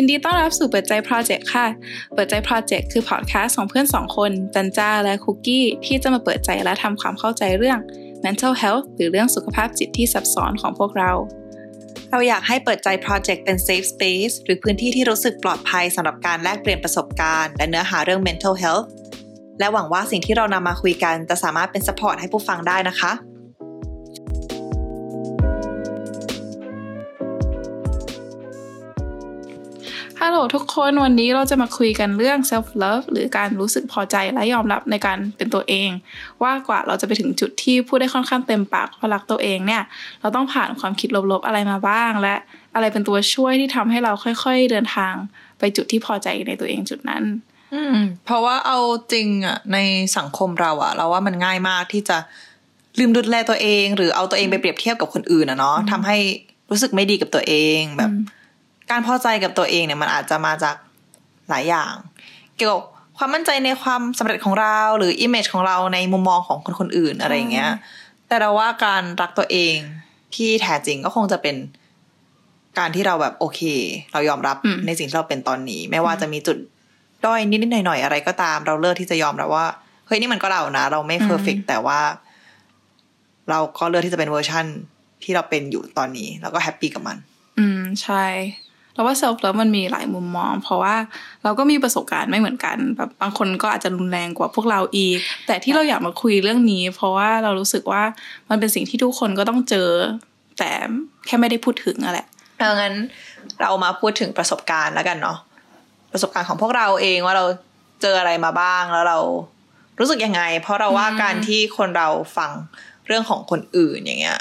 ยินดีต้อนรับสู่เปิดใจ Project ค่ะ เปิดใจ Project คือพอดแคสต์ของเพื่อนสองคน จันจ้าและคุกกี้ ที่จะมาเปิดใจและทำความเข้าใจเรื่อง mental health หรือเรื่องสุขภาพจิตที่ซับซ้อนของพวกเรา เราอยากให้เปิดใจโปรเจกต์เป็น safe space หรือพื้นที่ที่รู้สึกปลอดภัยสำหรับการแลกเปลี่ยนประสบการณ์ และเนื้อหาเรื่อง mental health และหวังว่าสิ่งที่เรานำมาคุยกันจะสามารถเป็น support ให้ผู้ฟังได้นะคะ ฮัลโหลทุกคนวันนี้เราจะมาคุยกันเรื่อง self love หรือการรู้สึกพอใจและยอมรับในการเป็นตัวเอง ว่ากว่าเราจะไปถึงจุดที่พูดได้ค่อนข้างเต็มปากว่ารักตัวเองเนี่ย เราต้องผ่านความคิดลบๆอะไรมาบ้าง และอะไรเป็นตัวช่วยที่ทำให้เราค่อยๆเดินทางไปจุดที่พอใจในตัวเองจุดนั้น อืม เพราะว่าเอาจริงอะในสังคมเราอะ เราว่ามันง่ายมากที่จะลืมดูแลตัวเอง หรือเอาตัวเองไปเปรียบเทียบกับคนอื่นอะเนาะทำให้รู้สึกไม่ดีกับตัวเองแบบ การพอใจกับตัวเองเนี่ยมันอาจจะมาจากหลายอย่าง เกี่ยวกับความมั่นใจในความสำเร็จของเราหรือ image ของเราในมุมมองของคนคนอื่นอะไรอย่างเงี้ย แต่เราว่าการรักตัวเองที่แท้จริงก็คงจะเป็นการที่เราแบบโอเค เรายอมรับอืมในสิ่งที่เราเป็นตอนนี้ ไม่ว่าจะมีจุดด้อยนิดๆหน่อยๆอะไรก็ตาม เราเลือกที่จะยอมรับว่าเฮ้ยนี่มันก็เรานะ เราไม่ perfect แต่ว่า เราก็เลือกที่จะเป็นเวอร์ชั่นที่เราเป็นอยู่ตอนนี้ แล้วก็ happy กับมัน อืมใช่ เราว่า self love มันมีหลายมุมมอง เพราะว่าเราก็มีประสบการณ์ไม่เหมือนกันแบบบางคนก็อาจจะรุนแรงกว่าพวกเราอีก แต่ที่เราอยากมาคุยเรื่องนี้ เพราะว่าเรารู้สึกว่ามันเป็นสิ่งที่ทุกคนก็ต้องเจอ แต่แค่ไม่ได้พูดถึงอะแหละเอางั้นเรามาพูดถึงประสบการณ์แล้วกันเนาะประสบการณ์ของพวกเราเองว่าเราเจออะไรมาบ้างแล้วเรารู้สึกยังไง เพราะเราว่าการที่คนเราฟังเรื่องของคนอื่นอย่างเงี้ย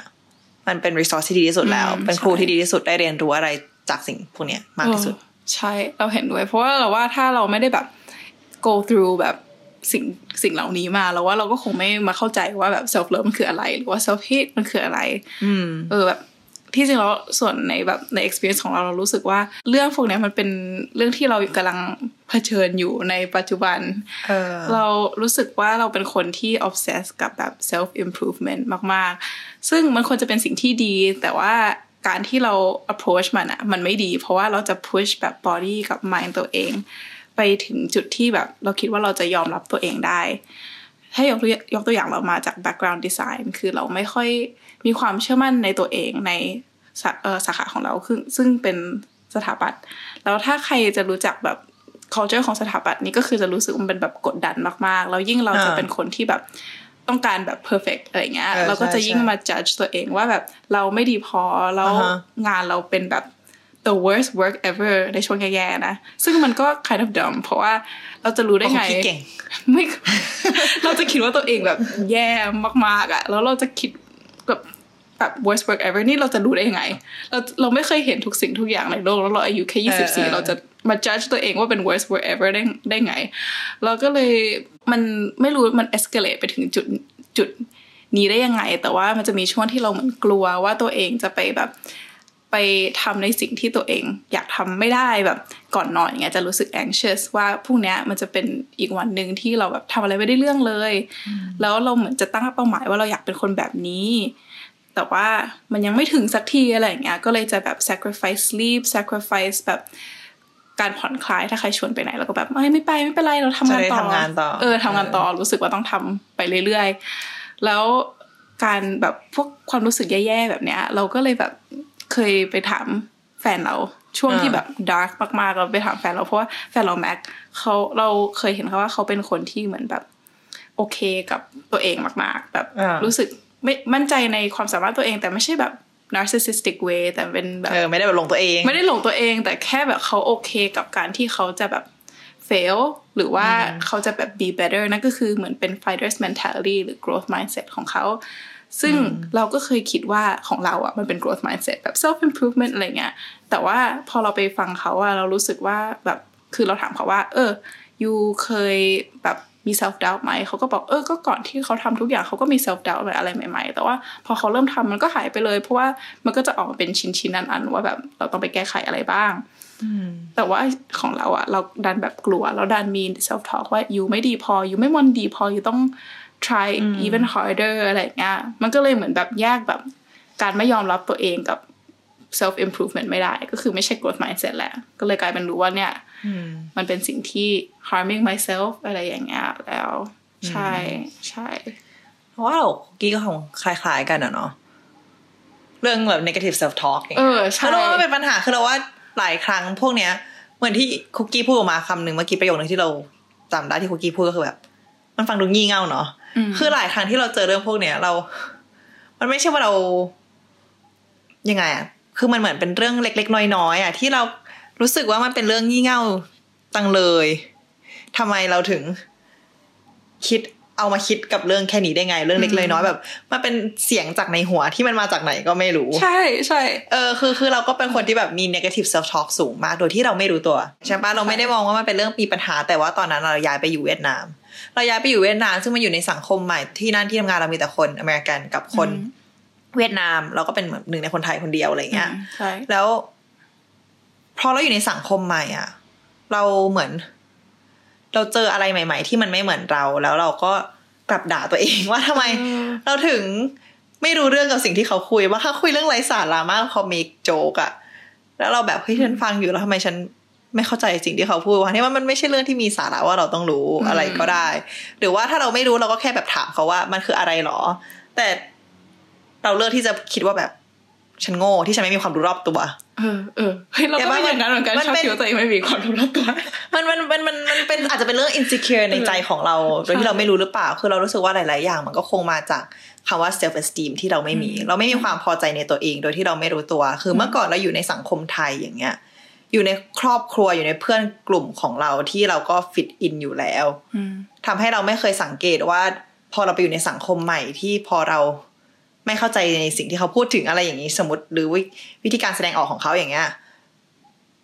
มันเป็นรีซอสที่ดีที่สุดแล้วอืมเป็นครูใช่ที่ดีที่สุดได้เรียนรู้อะไร จากสิ่งพวกเนี้ยมากที่สุดเออใช่เราเห็นด้วย เพราะว่าเราว่าถ้าเราไม่ได้แบบ go through แบบสิ่งสิ่งเหล่านี้มาเราว่าเราก็คงไม่มาเข้าใจว่าแบบ self love มันคืออะไร หรือว่า self hate มันคืออะไรอืมเออแบบที่จริงแล้วส่วนในแบบใน experience ของเราเรารู้สึกว่าเรื่องพวกเนี้ยมันเป็นเรื่องที่เรากำลังเผชิญอยู่ในปัจจุบันเออเรารู้สึกว่าเราเป็นคนที่ obsess กับแบบ self improvement มาก ๆ ซึ่งมันควรจะเป็นสิ่งที่ดี แต่ว่า การที่เรา approach มันอะมันไม่ดี เพราะว่าเราจะ push แบบ body กับ mind ตัวเอง ไปถึงจุดที่แบบเราคิดว่าเราจะยอมรับตัวเองได้ถ้ายกตัวยกตัวอย่างเรามาจาก background design คือเราไม่ค่อยมีความเชื่อมั่นในตัวเองในสาเอ่อสาขาของเราคือซึ่งเป็นสถาปัตย์แล้วถ้าใครจะรู้จักแบบ culture ของสถาปัตย์นี้ก็คือจะรู้สึกมันเป็นแบบกดดันมากๆ แล้วยิ่งเราจะอ่าเป็นคนที่แบบ ต้องการแบบ perfect อะไรเงี้ยเออเราก็จะใช่ยิ่งใช่มา judge ตัวเองว่าแบบเราไม่ดีพอแล้วอ่าฮะงานเราเป็นแบบ the worst work ever ในช่วงแย่ๆนะ ซึ่งมันก็ kind of dumb เพราะว่าเราจะรู้ได้ไงโอ้โหคิดเก่งไม่เราจะคิดว่าตัวเองแบบแย่มากๆอะแล้วเราจะคิดแบบแบบ worst work ever นี่เราจะรู้ได้ยังไง เราเราไม่เคยเห็นทุกสิ่งทุกอย่างในโลก แล้วเราอายุแค่ยี่เอสิบอสี่เออเราจะ มา judge ตัวเองว่าเป็น worst work ever ได้ได้ไง เราก็เลยมันไม่รู้มัน escalate ไปถึงจุดจุดนี้ได้ยังไง แต่ว่ามันจะมีช่วงที่เราเหมือนกลัวว่าตัวเองจะไปแบบไปทำในสิ่งที่ตัวเองอยากทำไม่ได้แบบก่อนนอนอย่างเงี้ยจะรู้สึก anxious ว่าพรุ่งเนี้ยมันจะเป็นอีกวันหนึ่งที่เราแบบทำอะไรไม่ได้เรื่องเลย แล้วเราเหมือนจะตั้งเป้าหมายว่าเราอยากเป็นคนแบบนี้ แต่ว่ามันยังไม่ถึงสักทีอะไรอย่างเงี้ยก็เลยจะแบบ sacrifice sleep sacrifice แบบ การผ่อนคลายถ้าใครชวนไปไหนเราก็แบบไม่ไม่ไปไม่เป็นไรเราทำงานจะได้ต่อทำงานต่อ เออทำงานต่อรู้สึกว่าต้องทำไปเรื่อยๆ แล้วการแบบพวกความรู้สึกแย่ๆแบบเนี้ย เราก็เลยแบบเคยไปถามแฟนเราช่วงอ่าที่แบบดาร์กมากๆ เราไปถามแฟนเราเพราะว่าแฟนเราแม็กเขาเราเคยเห็นเขาว่าเขาเป็นคนที่เหมือนแบบ โอเคกับตัวเองมาก ๆ แบบอ่ารู้สึกไม่มั่นใจในความสามารถตัวเอง แต่ไม่ใช่แบบ narcissistic way แต่เป็นแบบเออไม่ได้แบบลงตัวเอง ไม่ได้หลงตัวเอง แต่แค่แบบเขาโอเคกับการที่เขาจะแบบ fail หรือว่าเขาจะแบบ be better นั่นก็คือเหมือนเป็น fighters mentality หรือ growth mindset ของเขา ซึ่งเราก็เคยคิดว่าของเราอะมันเป็น growth mindset แบบ self improvement อะไรเงี้ย แต่ว่าพอเราไปฟังเขาอะเรารู้สึกว่าแบบคือเราถามเขาว่า เออยูเคยแบบ มี self doubt ไหมเขาก็บอกเออก็ก่อนที่เขาทำทุกอย่างเขาก็มี self doubt อะไรใหม่ ๆ แต่ว่าพอเขาเริ่มทำมันก็หายไปเลย เพราะว่ามันก็จะออกมาเป็นชิ้นๆอันๆว่าแบบเราต้องไปแก้ไขอะไรบ้างแต่ว่าของเราอะเราดันแบบกลัว เราดันมี self talk ว่ายูไม่ดีพอยูไม่มันดีพอยูต้อง try even harder อะไรอย่างเงี้ยมันก็เลยเหมือนแบบแยกแบบการไม่ยอมรับตัวเองกับ self improvement ไม่ได้ ก็คือไม่ใช่ growth mindset แหละ ก็เลยกลายเป็นรู้ว่าเนี่ย มันเป็นสิ่งที่ harming myself อะไรอย่างเงี้ยแล้ว ใช่ใช่เพราะว่าเรากี้ก็คงคล้ายๆกันอะเนาะเรื่องแบบ negative self talk เออใช่คือเราว่ามันเป็นปัญหาคือเราว่าหลายครั้งพวกเนี้ย เหมือนที่คุกกี้พูดออกมาคำหนึ่งเมื่อกี้ประโยคนึงที่เราจำได้ที่คุกกี้พูดก็คือแบบ มันฟังดูงี่เง่าเนาะคือหลายครั้งที่เราเจอเรื่องพวกเนี้ยเรา มันไม่ใช่ว่าเรายังไงอะ คือมันเหมือนเป็นเรื่องเล็ก ๆ น้อยๆอะที่เรารู้สึกว่ามันเป็นเรื่องงี่เง่าจังเลยทำไมเราถึง คิดเอามาคิดกับเรื่องแค่นี้ได้ไง เรื่องเล็กๆน้อยๆแบบมันเป็นเสียงจากในหัวที่มันมาจากไหนก็ไม่รู้ ใช่ใช่เออคือคือเราก็เป็นคนที่แบบมี negative self talk สูงมากโดยที่เราไม่รู้ตัวใช่ปะเราไม่ได้มองว่ามันเป็นเรื่องมีปัญหา แต่ว่าตอนนั้นเราย้ายไปอยู่เวียดนาม เราย้ายไปอยู่เวียดนาม ซึ่งมันอยู่ในสังคมใหม่ที่นั่นที่ทำงานเรามีแต่คนอเมริกันกับคน เวียดนาม เราก็เป็นเหมือนหนึ่งในคนไทยคนเดียวอะไรเงี้ยใช่แล้ว พอเราอยู่ในสังคมใหม่อะ เราเหมือน เราเจออะไรใหม่ ๆ ที่มันไม่เหมือนเรา แล้วเราก็กลับด่าตัวเองว่าทำไม เราถึงไม่รู้เรื่องกับสิ่งที่เขาคุย ว่าเขาคุยเรื่องไร้สาระมากเขาเมกโจกอะแล้วเราแบบเฮ้ยฉันฟังอยู่แล้วทำไมฉันไม่เข้าใจสิ่งที่เขาพูดว่าที่ว่ามันไม่ใช่เรื่องที่มีสาระว่าเราต้องรู้อะไรก็ได้ หรือว่าถ้าเราไม่รู้เราก็แค่แบบถามเขาว่ามันคืออะไรหรอ แต่ เราเลือกที่จะคิดว่าแบบฉันโง่ที่ฉันไม่มีความรู้รอบตัว เออเออเฮ้ยเราก็แต่ไม่ว่าอย่างนั้นเหมือนกันมันชอบเป็นคิดว่าตัวเองไม่มีความรู้รอบตัว มันมันมันมันมันเป็นอาจจะเป็นเรื่อง insecure ในใจของเรา โดยที่เราไม่รู้หรือเปล่า คือเรารู้สึกว่าหลาย ๆ อย่าง มันก็คงมาจากคำว่า self esteem ที่เราไม่มี เราไม่มีความพอใจในตัวเอง โดยที่เราไม่รู้ตัว คือเมื่อก่อนเราอยู่ในสังคมไทยอย่างเงี้ย อยู่ในครอบครัวอยู่ในเพื่อนกลุ่มของเราที่เราก็ฟิตอินอยู่แล้วอืมทำให้เราไม่เคยสังเกตว่า พอเราไปอยู่ในสังคมใหม่ที่พอเรา ไม่เข้าใจในสิ่งที่เขาพูดถึงอะไรอย่างนี้สมมติหรือวิวิธีการแสดงออกของเขาอย่างเงี้ย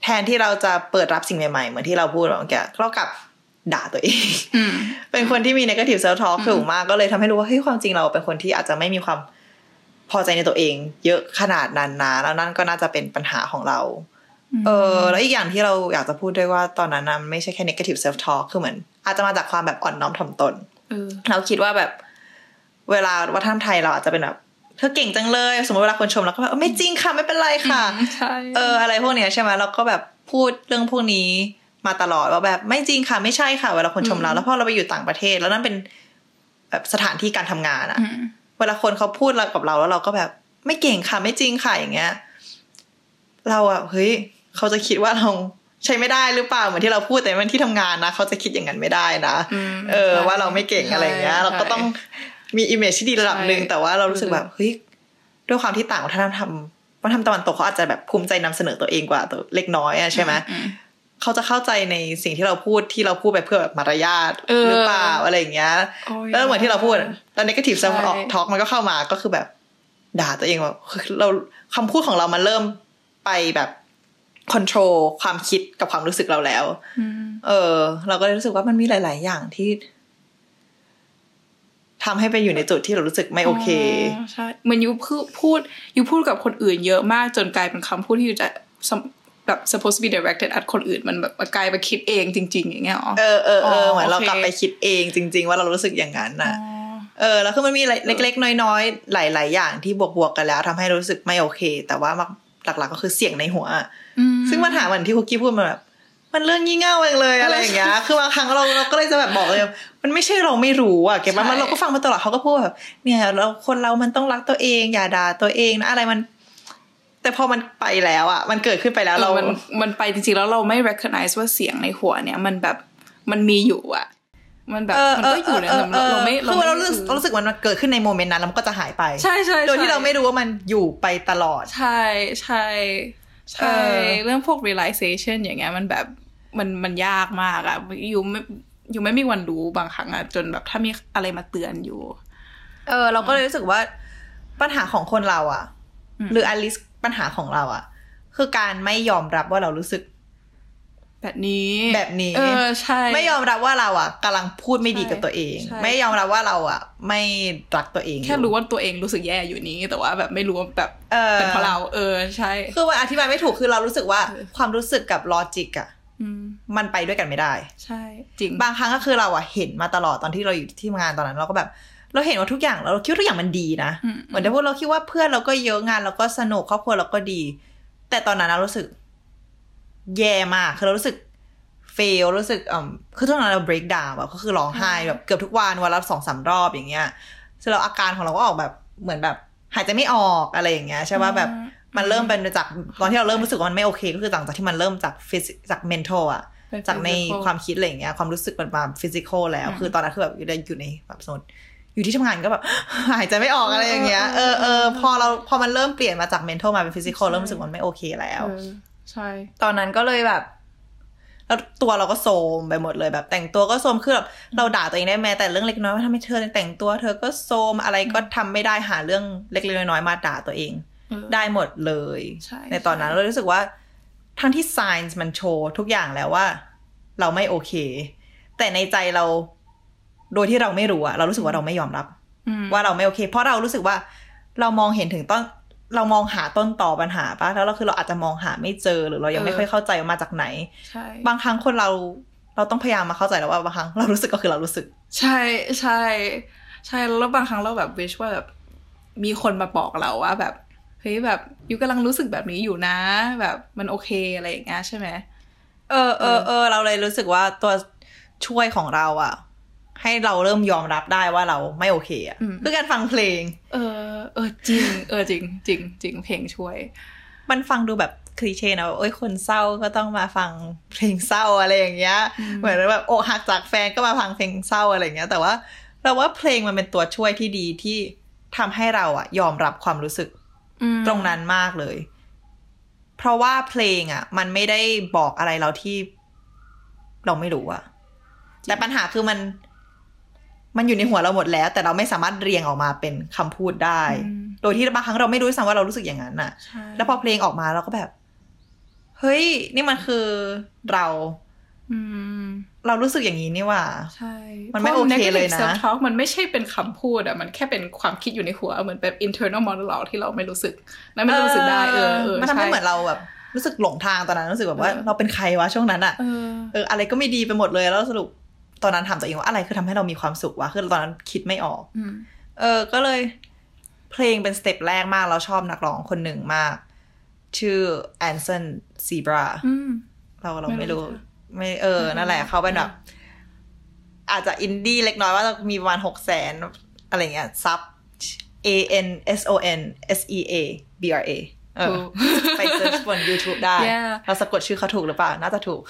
แทนที่เราจะเปิดรับสิ่งใหม่ๆ เหมือนที่เราพูดเมื่อกี้เรากลับด่าตัวเองอืมเป็นคนที่มี negative self talk สูงมากก็เลยทำให้รู้ว่าเฮ้ยความจริงเราเป็นคนที่อาจจะไม่มีความพอใจในตัวเอง เยอะขนาดนั้นนะแล้วนั่นก็น่าจะเป็นปัญหาของเรา เออ แล้วอีกอย่างที่เราอยากจะพูดด้วยว่าตอนนั้นนะมันไม่ใช่แค่ negative self talk คือเหมือน อาจจะมาจากความแบบอ่อนน้อมถ่อมตนเออเราคิดว่าแบบ เวลาวัฒนธรรมไทยเราอาจจะเป็นแบบ เธอเก่งจังเลย สมมติเวลาคนชมเราก็แบบเออไม่จริงค่ะไม่เป็นไรค่ะใช่เอออะไรพวกเนี้ยใช่ไหมเราก็แบบพูดเรื่องพวกนี้มาตลอดว่าแบบไม่จริงค่ะไม่ใช่ค่ะ เวลาคนชมเราแล้วพอเราไปอยู่ต่างประเทศ แล้วนั่นเป็นแบบสถานที่การทำงานอะอืมเวลาคนเขาพูดเรากับเราแล้วเราก็แบบไม่เก่งค่ะไม่จริงค่ะอย่างเงี้ย เราอะเฮ้ยเขาจะคิดว่าเราใช้ไม่ได้หรือเปล่าเหมือนที่เราพูดแต่มันที่ทำงานนะเขาจะคิดอย่างนั้นไม่ได้นะอืมเออใช่ว่าเราไม่เก่งอะไรอย่างเงี้ยใช่เราก็ต้อง มี image ที่ดีระดับหนึ่งใช่แต่ว่าเรารู้สึกแบบเฮ้ยด้วยความที่ต่างวัฒนธรรมวัฒนธรรมตะวันตกเขาอาจจะแบบภูมิใจนำเสนอตัวเองกว่าตัวเล็กน้อยอะใช่ไหมอืมเขาจะเข้าใจในสิ่งที่เราพูดที่เราพูดไปเพื่อแบบมารยาทเออหรือเปล่าอะไรอย่างเงี้ยโอ้ยแล้วเหมือนที่เราพูดแล้ว negative self ใช่ talk มันก็เข้ามาก็คือแบบ ด่าตัวเองว่าเราคำพูดของเรามันเริ่มไปแบบ control ความคิดกับความรู้สึกเราแล้วอืมเออ เราก็เลยรู้สึกว่ามันมีหลาย ๆ อย่างที่ ทำให้ไปอยู่ในจุดที่เรารู้สึกไม่โอเคใช่เหมือนยูพูดพูดยูพูดกับคนอื่นเยอะมากจนกลายเป็นคำพูดที่ยูจะแบบ supposed to be directed at คนอื่นมันแบบกลายไปคิดเองจริง ๆ อย่างเงี้ยอ๋อเออเออเออเหมือนเราโอเคกลับไปคิดเองจริง ๆ ว่าเรารู้สึกอย่างนั้นน่ะ เออ แล้วคือมันมีเล็ก ๆ น้อยๆหลาย ๆ อย่างที่บวกๆกันแล้วทำให้รู้สึกไม่โอเค แต่ว่าหลัก ๆ ก็คือเสียงในหัวอืมซึ่งปัญหาเหมือนที่คุกกี้พูดมาแบบ มันเรื่องงี่เง่าเองเลยอะไรอย่างเงี้ย คือบางครั้งเราเราก็เลยจะแบบบอกเลย มันไม่ใช่เราไม่รู้อะเก็บว่ามันเราก็ฟังมาตลอดเขาก็พูดแบบเนี่ยเราคนเรามันต้องรักตัวเอง อย่าด่าตัวเองนะอะไรมัน แต่พอมันไปแล้วอะ มันเกิดขึ้นไปแล้วเราเรามันมันไปจริงๆแล้วเราไม่ recognize ว่าเสียงในหัวเนี่ย มันแบบมันมีอยู่อะ มันแบบเออมันเอก็ออยู่ในเออเราเราไม่คือเรารู้สึกไม่เรารู้สึกมันเกิดขึ้นในโมเมนต์นั้นแล้วมันก็จะหายไปใช่ใช่โดยที่เราไม่รู้ว่ามันอยู่ไปตลอด ใช่ใช่ใช่เออเรื่องพวก realization อย่างเงี้ยมันแบบ มันมันยากมากอะอยู่ไม่อยู่ไม่มีวันรู้บางครั้งอะจนแบบถ้ามีอะไรมาเตือนอยู่ เออ เราก็เลยรู้สึกว่าปัญหาของคนเราอะอืมหรืออลิสปัญหาของเราอะคือการไม่ยอมรับว่าเรารู้สึก แบบนี้แบบนี้ เออใช่ ไม่ยอมรับว่าเราอะกำลังพูดไม่ดีใช่กับตัวเองใช่ไม่ยอมรับว่าเราอะไม่รักตัวเอง แค่รู้ว่าตัวเองรู้สึกแย่อยู่นี้ แต่ว่าแบบไม่รู้ว่าแบบเออเป็นเพราะเรา เออใช่ คือมันอธิบายไม่ถูกคือเรารู้สึกว่าความรู้สึกกับลอจิกอะอื มมันไปด้วยกันไม่ได้ ใช่ จริง บางครั้งก็คือเราอะเห็นมาตลอดตอนที่เราอยู่ที่ทำงานตอนนั้น เราก็แบบ เราเห็นว่าทุกอย่างเราคิดว่าทุกอย่างมันดีนะอืมเหมือนที่พูดเราคิดว่าเพื่อนเราก็เยอะงานเราก็สนุกครอบครัวเราก็ดี แต่ตอนนั้นเรารู้สึก แย่มากคือเรารู้สึกเฟลรู้สึกอ่าคือตอนนั้นเรา break down แบบก็คือร้องไห้แบบเกือบทุกวันวันละสองสามรอบอย่างเงี้ยซึ่งเราอาการของเราก็ออกแบบเหมือนแบบหายใจไม่ออกอะไรอย่างเงี้ยใช่ป่ะแบบ มันเริ่มเป็นจากตอนที่เราเริ่มรู้สึกว่ามันไม่โอเค ก็คือหลังจากที่มันเริ่มจาก physi จาก mental อะเป็นจากใน physical ความคิดอะไรอย่างเงี้ยความรู้สึกมันมา physical แล้ว คือตอนนั้นคือแบบอยู่ในอยู่ในแบบสมมติอยู่ที่ทำงานก็แบบหายใจไม่ออกอะไรอย่างเงี้ยเออเออพอเราพอมันเริ่มเปลี่ยนมาจาก mental มาเป็น physical เริ่มรู้สึกว่ามันไม่โอเคแล้วเออใช่ ตอนนั้นก็เลยแบบแล้วตัวเราก็โทรมไปหมดเลยแบบ แต่งตัวก็โทรมคือแบบเราด่าตัวเองได้แม้แต่เรื่องเล็กน้อยว่าทำไมเธอแต่งตัว เธอก็โทรมอะไรก็ทำไม่ได้หาเรื่องเล็กๆน้อยๆมาด่าตัวเองเออ ได้หมดเลยใช่ตอนนั้นเรารู้สึกว่า ทั้งที่ signs มันโชว์ทุกอย่างแล้วว่า เราไม่โอเค แต่ในใจเรา โดยที่เราไม่รู้อะเรารู้สึกว่าเราไม่ยอมรับอืมว่าเราไม่โอเค เพราะเรารู้สึกว่า เรามองเห็นถึงต้นเรามองหาต้นต่อปัญหาปะแล้วเราคือเราอาจจะมองหาไม่เจอหรือเรายังไม่ค่อยเข้าใจว่ามาจากไหนใช่บางครั้งคนเราเราต้องพยายามมาเข้าใจแล้วว่าบางครั้งเรารู้สึกก็คือเรารู้สึก ใช่ใช่ใช่แล้วบางครั้งเราแบบวิชว่าแบบมีคนมาบอกเราว่าแบบ เฮ้ยแบบยูกำลังรู้สึกแบบนี้อยู่นะ แบบมันโอเคอะไรอย่างเงี้ยใช่ไหมเออเออเออเราเลยรู้สึกว่าตัวช่วยของเราอะให้เราเริ่มยอมรับได้ว่าเราไม่โอเคอะคือการฟังเพลง เออ เออจริง เออจริงจริงจริงเพลงช่วย มันฟังดูแบบคลีเช่นะว่าเอ้ยคนเศร้าก็ต้องมาฟังเพลงเศร้าอะไรอย่างเงี้ย เหมือนแบบอกหักจากแฟนก็มาฟังเพลงเศร้าอะไรอย่างเงี้ย แต่ว่าเราว่าเพลงมันเป็นตัวช่วยที่ดีที่ทำให้เราอะยอมรับความรู้สึกอืม ตรงนั้นมากเลย เพราะว่าเพลงอะมันไม่ได้บอกอะไรเราที่ เราไม่รู้อะแต่ปัญหาคือมัน มันอยู่ในหัวเราหมดแล้ว แต่เราไม่สามารถเรียงออกมาเป็นคำพูดได้ โดยที่บางครั้งเราไม่รู้ด้วยซ้ำว่าเรารู้สึกอย่างนั้นน่ะใช่แล้วพอเพลงออกมาเราก็แบบ เฮ้ย นี่มันคือเราอืม เรารู้สึกอย่างนี้นี่หว่า ใช่ มันไม่โอเคเลยนะพรา negative self-talk มันไม่ใช่เป็นคำพูดอะมันแค่เป็นความคิดอยู่ในหัว เหมือนแบบ internal monologue ที่เราไม่รู้สึกและไม่รู้สึกได้เออเออมันทำให้ช่เหมือนเราแบบรู้สึกหลงทางตอนนั้นรู้สึกแบบว่าเออเราเป็นใครวะช่วงนั้นอะเออเอออะไรก็ไม่ดีไปหมดเลยแล้วสรุปตอนนั้นถามตัวเองว่าอะไรคือทำให้เรามีความสุขวะคือตอนนั้นคิดไม่ออกอืมเออ ก็เลย เพลงเป็นสเต็ปแรกมากเราชอบนักร้องคนหนึ่งมาก ชื่อ Anson Seabra อืมเราเราไม่ไม่รู้รู้ค่ะ ไม่เออนั่นแหละเขาเป็นแบบอาจจะอินดี้เล็กน้อยว่ามีประมาณหกแสนอะไรเงี้ย sub A N S O N S E A B R A เออไป search บน YouTube ได้ Yeah เราสะกดชื่อเขาถูกหรือเปล่า น่าจะถูก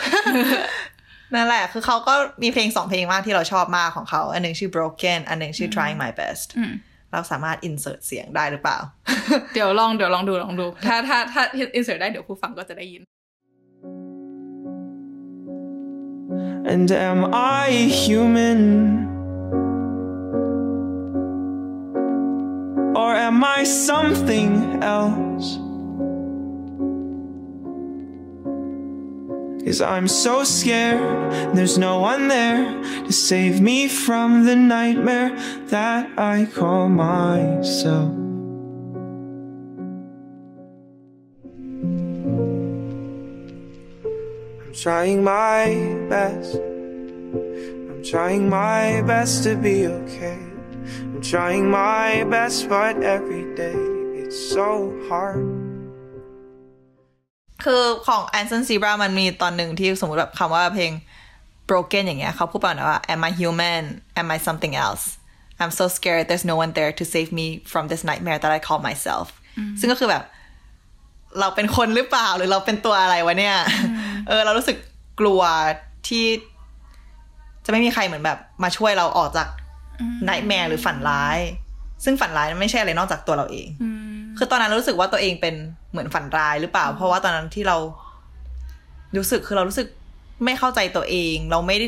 นั่นแหละ คือเขาก็มีเพลงสองเพลงมากที่เราชอบมากของเขา อันหนึ่งชื่อ broken อันหนึ่งชื่อ trying my best อืมเราสามารถ insert เสียงได้หรือเปล่า เดี๋ยวลองเดี๋ยวลองดูลองดู ถ้าถ้าถ้า insert ได้เดี๋ยวผู้ฟังก็จะได้ยิน And am I human? Or am I something else? Cause I'm so scared, there's no one there to save me from the nightmare that I call myself. trying my best. I'm trying my best to be okay. I'm trying my best, but every day it's so hard. คือของ Anson Zebra มันมีตอนหนึ่งที่สมมติแบบคำว่าเพลง broken อย่างเงี้ยเขาพูดประมาณว่า am I human am I something else I'm so scared there's no one there to save me from this nightmare that I call myself ซึ่งก็คือแบบ เราเป็นคนหรือเปล่าหรือเราเป็นตัวอะไรวะเนี่ย เออ เรารู้สึกกลัวที่จะไม่มีใครเหมือนแบบมาช่วยเราออกจาก nightmare หรือฝันร้าย ซึ่งฝันร้ายมันไม่ใช่อะไรนอกจากตัวเราเอง คือตอนนั้นเรารู้สึกว่าตัวเองเป็นเหมือนฝันร้ายหรือเปล่า เพราะว่าตอนนั้นที่เรา รู้สึกคือเรารู้สึกไม่เข้าใจตัวเอง เราไม่ได้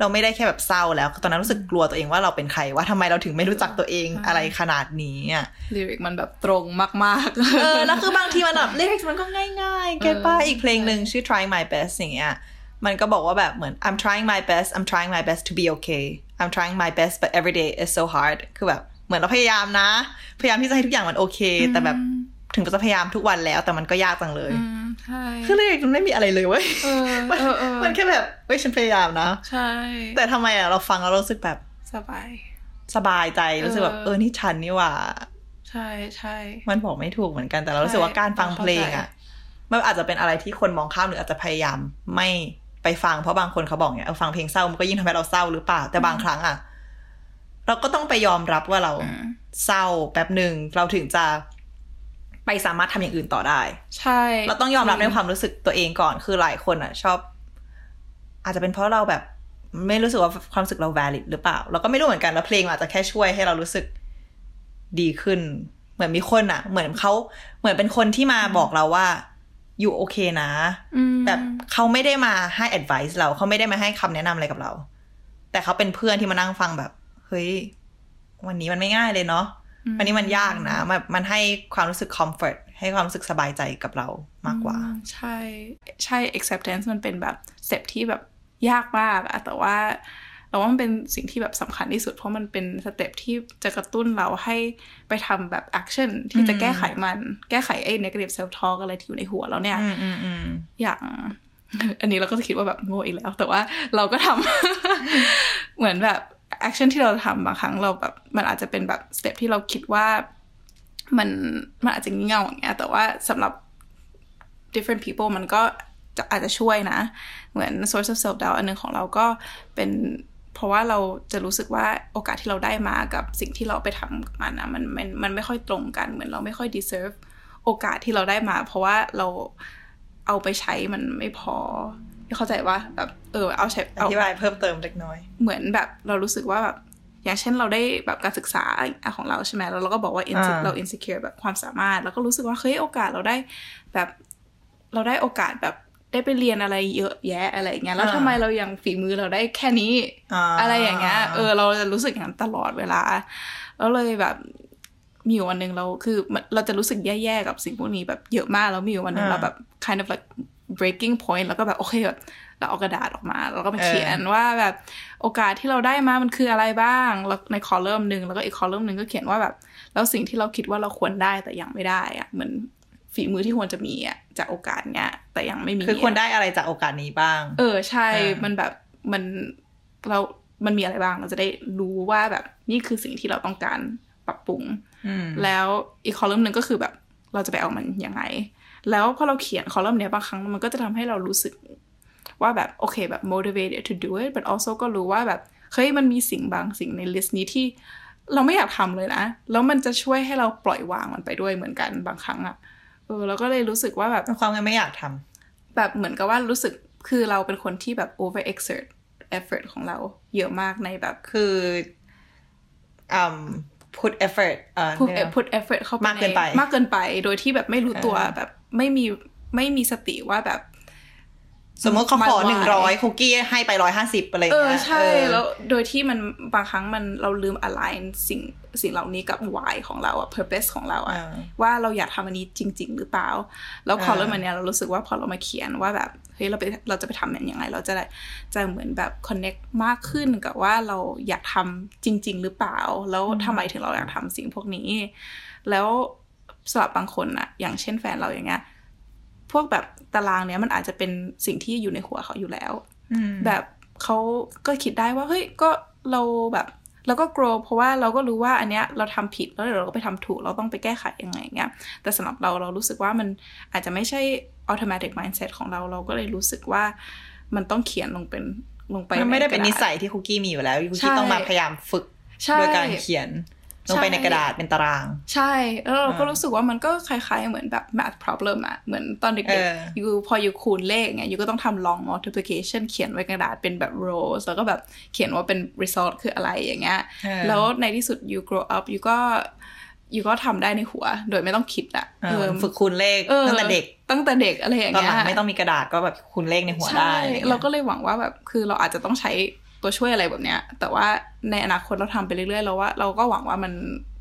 เราไม่ได้แค่แบบเศร้าแล้วคือตอนนั้นรู้สึกกลัวตัวเองว่าเราเป็นใครว่าทำไมเราถึงไม่รู้จักตัวเองอะไรขนาดนี้อะลิริกมันแบบตรงมากๆเออแล้วคือบางทีมันแบบเลขมันก็ง่ายๆเก็ตป้าเอออีกเพลงหนึ่งชื่อ trying my best อย่างเงี้ยมันก็บอกว่าแบบเหมือน I'm trying my best I'm trying my best to be okay I'm trying my best but every day is so hard คือแบบเหมือนเราพยายามนะ พยายามที่จะให้ทุกอย่างมันโอเค แต่แบบ ถึงจะพยายามทุกวันแล้ว แต่มันก็ยากจังเลยอืมใช่คือเลขมันไม่มีอะไรเลยเว้ยเออมันเออเออมันแค่แบบเฮ้ยฉันพยายามนะใช่ แต่ทำไมอะเราฟังแล้วเรารู้สึกแบบสบาย สบายใจรู้สึกแบบเออเออนี่ฉันนี่หว่า ใช่ใช่มันบอกไม่ถูกเหมือนกันแต่เรารู้สึกว่าการฟังเพลงอะมันอาจจะเป็นอะไรที่คนมองข้ามหรืออาจจะพยายามไม่ไปฟังเพราะบางคนเขาบอกเนี่ยเออฟังเพลงเศร้ามันก็ยิ่งทำให้เราเศร้าหรือเปล่าแต่บางครั้งอะเราก็ต้องไปยอมรับว่าเราอืมเศร้าแป๊บหนึ่งเราถึงจะ ไปสามารถทำอย่างอื่นต่อได้ ใช่ เราต้องยอมรับในความรู้สึกตัวเองก่อนคือหลายคนอะ ชอบ อาจจะเป็นเพราะเราแบบ ไม่รู้สึกว่าความรู้สึกเรา valid หรือเปล่า เราก็ไม่รู้เหมือนกันแล้วเพลงอาจจะแค่ช่วยให้เรารู้สึกดีขึ้น เหมือนมีคนอะ เหมือนเขาเหมือนเป็นคนที่มาบอกเราว่าอยู่โอเคนะอืมแบบเขาไม่ได้มาให้ advice เราเขาไม่ได้มาให้คำแนะนำอะไรกับเรา แต่เขาเป็นเพื่อนที่มานั่งฟังแบบ เฮ้ย วันนี้มันไม่ง่ายเลยเนาะ วันนี้มันยากนะ มันมันให้ความรู้สึก comfort ให้ความรู้สึกสบายใจกับเรามากกว่าอืมใช่ใช่ acceptance มันเป็นแบบ step ที่แบบยากมากอะแต่ว่าเราว่ามันเป็นสิ่งที่แบบสำคัญที่สุด เพราะมันเป็น step ที่จะกระตุ้นเราให้ไปทำแบบ action ที่จะแก้ไขมัน แก้ไขไอ้ negative self talk อะไรที่อยู่ในหัวเราเนี่ยอืมอืมอืมอย่างอันนี้เราก็จะคิดว่าแบบโง่อีกแล้ว แต่ว่าเราก็ทำเหมือนแบบ action ที่เราทำบางครั้งเราแบบมันอาจจะเป็นแบบ step ที่เราคิดว่ามันมันอาจจะงี่เง่าอย่างเงี้ยแต่ว่าสำหรับ different people มันก็จะอาจจะช่วยนะ เหมือน source of self doubt อันหนึ่งของเราก็เป็นเพราะว่าเราจะรู้สึกว่าโอกาสที่เราได้มากับสิ่งที่เราไปทำกับมันนะมันมันมันไม่ค่อยตรงกัน เหมือนเราไม่ค่อย deserve โอกาสที่เราได้มา เพราะว่าเราเอาไปใช้มันไม่พอ เข้าใจว่าแบบเออเอาใช้อเอาธิบายเพิ่มเติมเล็กน้อย เหมือนแบบเรารู้สึกว่าแบบอย่างเช่นเราได้แบบการศึกษาของเราใช่ไหมแล้วเราก็บอกว่า inse- อ่าเรา insecure แบบความสามารถ แล้วก็รู้สึกว่าเฮ้ยโอกาสเราได้แบบเราได้โอกาสแบบได้ไปเรียนอะไรเยอะแยะอะไรอย่างเงี้ยแล้วทำไมเรายังฝีมือเราได้แค่นี้อ่าอะไรอย่างเงี้ยเออเราจะรู้สึกอย่างนั้นตลอดเวลา แล้วเลยแบบมีอยู่วันหนึ่งเราคือมันเราจะรู้สึกแย่ๆกับสิ่งพวกนี้แบบเยอะมากแล้วมีอยู่วันหนึ่งอ่าเราแบบ kind of like breaking point แล้วก็แบบโอเคแบบเราเอากระดาษออกมา แล้วก็มาเขียนว่าแบบโอกาสที่เราได้มามันคืออะไรบ้างแล้วในคอลัมน์หนึ่งแล้วก็อีกคอลัมน์หนึ่งก็เขียนว่าแบบ แล้วสิ่งที่เราคิดว่าเราควรได้แต่ยังไม่ได้อะเหมือนฝีมือที่ควรจะมีอะจากโอกาสเนี้ย แต่ยังไม่มีคือควรได้อะไรจากโอกาสนี้บ้าง เออใช่อ่ามัมันแบบมันเรา มันมีอะไรบ้างเราจะได้รู้ว่าแบบนี่คือสิ่งที่เราต้องการปรับปรุงอืมแล้วอีกคอลัมน์หนึ่งก็คือแบบเราจะไปเอามันยังไง แล้วพอเราเขียนคอลัมน์เนี้ยบางครั้งมันก็จะทำให้เรารู้สึกว่าแบบโอเคแบบ motivated to do it but also ก็รู้ว่าแบบเฮ้ยมันมีสิ่งบางสิ่งในลิสต์นี้ที่เราไม่อยากทำเลยนะ แล้วมันจะช่วยให้เราปล่อยวางมันไปด้วยเหมือนกันบางครั้งอะเออเราก็เลยรู้สึกว่าแบบความไม่อยากทำแบบเหมือนกับว่ารู้สึกคือเราเป็นคนที่แบบ over exert effort ของเราเยอะมากในแบบคืออืม put effort เอ่อ put เนี่ย put effort เข้าไปมากเกินไป มากเกินไปโดยที่แบบไม่รู้ตัวเออแบบ ไม่มีไม่มีสติว่าแบบ สมมติเขาขอ My why หนึ่งร้อยคุกกี้ให้ไปร้อยห้าสิบอะไรอย่างเออเงี้ยใช่เออแล้วโดยที่มันบางครั้งมันเราลืม align สิ่งสิ่งเหล่านี้กับ why ของเราอะ purpose ของเราอะอ่าว่าเราอยากทำอันนี้จริง ๆ หรือเปล่า แล้วพออ่าเริ่มมันเนี้ยเรารู้สึกว่าพอเรามาเขียนว่าแบบเฮ้ยเราไปเราจะไปทำมันยังไง เราจะได้จะเหมือนแบบ connect มากขึ้นกับว่าเราอยากทำจริง ๆ หรือเปล่า แล้วทำไมถึงเราอยากทำสิ่งพวกนี้ แล้ว สำหรับบางคนอะอย่างเช่นแฟนเราอย่างเงี้ยพวกแบบตารางเนี้ยมันอาจจะเป็นสิ่งที่อยู่ในหัวเขาอยู่แล้วอืมแบบเขาก็คิดได้ว่าเฮ้ยก็เราแบบเราก็ grow เพราะว่าเราก็รู้ว่าอันเนี้ยเราทำผิดแล้วเดี๋ยวเราก็ไปทำถูกเราต้องไปแก้ไขยังไงเงี้ยแต่สำหรับเราเรารู้สึกว่ามันอาจจะไม่ใช่ automatic mindset ของเราเราก็เลยรู้สึกว่ามันต้องเขียนลงเป็นลงไปมันไม่ได้เป็นใกระนิดาษสัยที่คุกกี้มีอยู่แล้วคุกใช่กี้ต้องมาพยายามฝึกใช่โดยการเขียน ลงไปในกระดาษเป็นตาราง ใช่ แล้วเราก็อ่ารู้รู้สึกว่ามันก็คล้ายๆ เหมือนแบบ math problem อะเหมือนตอนเด็กเออๆยูพอยูคูณเลขไงยูก็ต้องทำ long multiplication เขียนไว้กระดาษเป็นแบบ rows แล้วก็แบบเขียนว่าเป็น result คืออะไรอย่างเงี้ยเออแล้วในที่สุด you grow up ยูก็ยูก็ทำได้ในหัว โดยไม่ต้องคิดอะเออฝึกคูณเลขออตั้งแต่เด็ก ตั้งแต่เด็กอะไรอย่างตอนเงี้หยลังไม่ต้องมีกระดาษก็แบบคูณเลขในหัวได้ใช่อะไรเงี้ยเราก็เลยหวังว่าแบบคือเราอาจจะต้องใช้ ตัวช่วยอะไรแบบเนี้ย แต่ว่าในอนาคตเราทำไปเรื่อยๆเราว่าเราก็หวังว่ามัน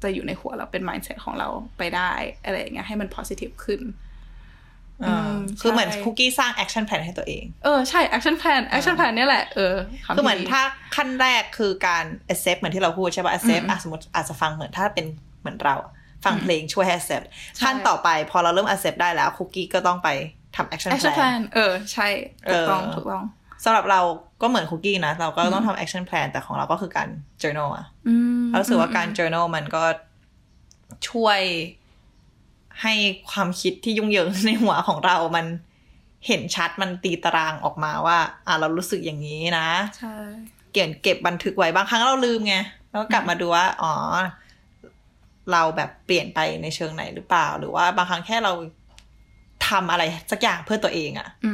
จะอยู่ในหัวเราเป็น mindset ของเราไปได้อะไรอย่างเงี้ยให้มัน positive ขึ้นอ่าอืมคือเหมือนใช่คุกกี้สร้าง action plan ให้ตัวเอง เออ ใช่ action plan action plan เนี่ยแหละ เออำคือเหมือนที่ดีถ้าขั้นแรกคือการ accept เหมือนที่เราพูดใช่ป่ะ accept อะสมมติอาจจะฟังเหมือนถ้าเป็นเหมือนเราอะฟังเพลงช่วยให้ accept ขั้นต่อไปพอเราเริ่ม accept ได้แล้วคุกกี้ก็ต้องไปทำ action action plan plan เออ ใช่ ถูกต้องเออถูกต้องสำหรับเรา ก็เหมือนคุกกี้นะ เราก็ต้องทำ action plan แต่ของเราก็คือการ journal อะอืมเรารู้สึกว่าการ journal มันก็ช่วยให้ความคิดที่ยุ่งเหยิงในหัวของเรามันเห็นชัดมันตีตารางออกมาว่า อ่าเรารู้สึกอย่างนี้นะใช่เก็บเก็บบันทึกไว้บางครั้งเราลืมไงแล้วก็กลับมาดูว่า อ๋อ เราแบบเปลี่ยนไปในเชิงไหนหรือเปล่า หรือว่าบางครั้งแค่เราทำอะไรสักอย่างเพื่อตัวเองอะ่ะอื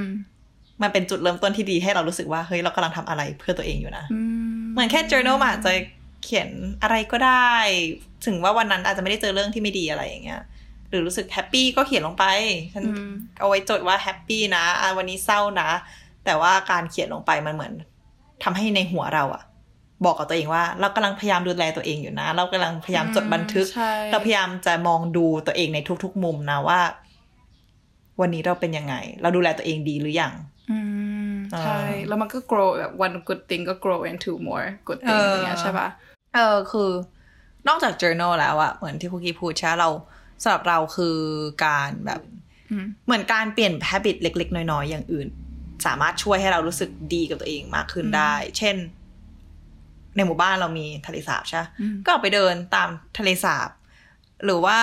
มมันเป็นจุดเริ่มต้นที่ดีให้เรารู้สึกว่าเฮ้ยเรากำลังทำอะไรเพื่อตัวเองอยู่นะอืมเหมือนแค่ journal มันอาจจะเขียนอะไรก็ได้ ถึงว่าวันนั้นอาจจะไม่ได้เจอเรื่องที่ไม่ดีอะไรอย่างเงี้ยหรือรู้สึกแฮปปี้ก็เขียนลงไปฉันอืมเอาไว้จดว่าแฮปปี้นะอะวันนี้เศร้านะ แต่ว่าการเขียนลงไปมันเหมือนทำให้ในหัวเราอะบอกกับตัวเองว่า เรากำลังพยายามดูแลตัวเองอยู่นะ เรากำลังพยายามจดบันทึกใช่เราพยายามจะมองดูตัวเองในทุกๆมุมนะว่า วันนี้เราเป็นยังไง เราดูแลตัวเองดีหรือยัง อืมใช่อ่าแล้วมันก็ grow แบบ one good thing ก็ grow into more good thing เออออะไรเงี้ยใช่ปะเออคือนอกจาก journal แล้วอะเหมือนที่คุกกี้พูดใช่ไหมเราสำหรับเราคือการแบบอืมเหมือนการเปลี่ยน habit เล็ก ๆ น้อย ๆ อย่างอื่น สามารถช่วยให้เรารู้สึกดีกับตัวเองมากขึ้นได้ เช่น ในหมู่บ้านเรามีทะเลสาบใช่ปะอืมก็ออกไปเดินตามทะเลสาบ หรือว่า